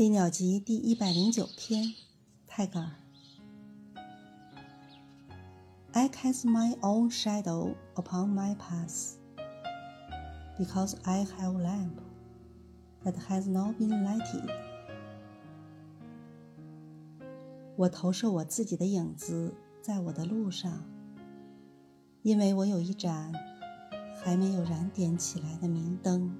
《飞鸟集》第一百零九篇，泰戈尔。I cast my own shadow upon my path, because I have a lamp that has not been lighted。我投射我自己的影子在我的路上，因为我有一盏还没有燃点起来的明灯。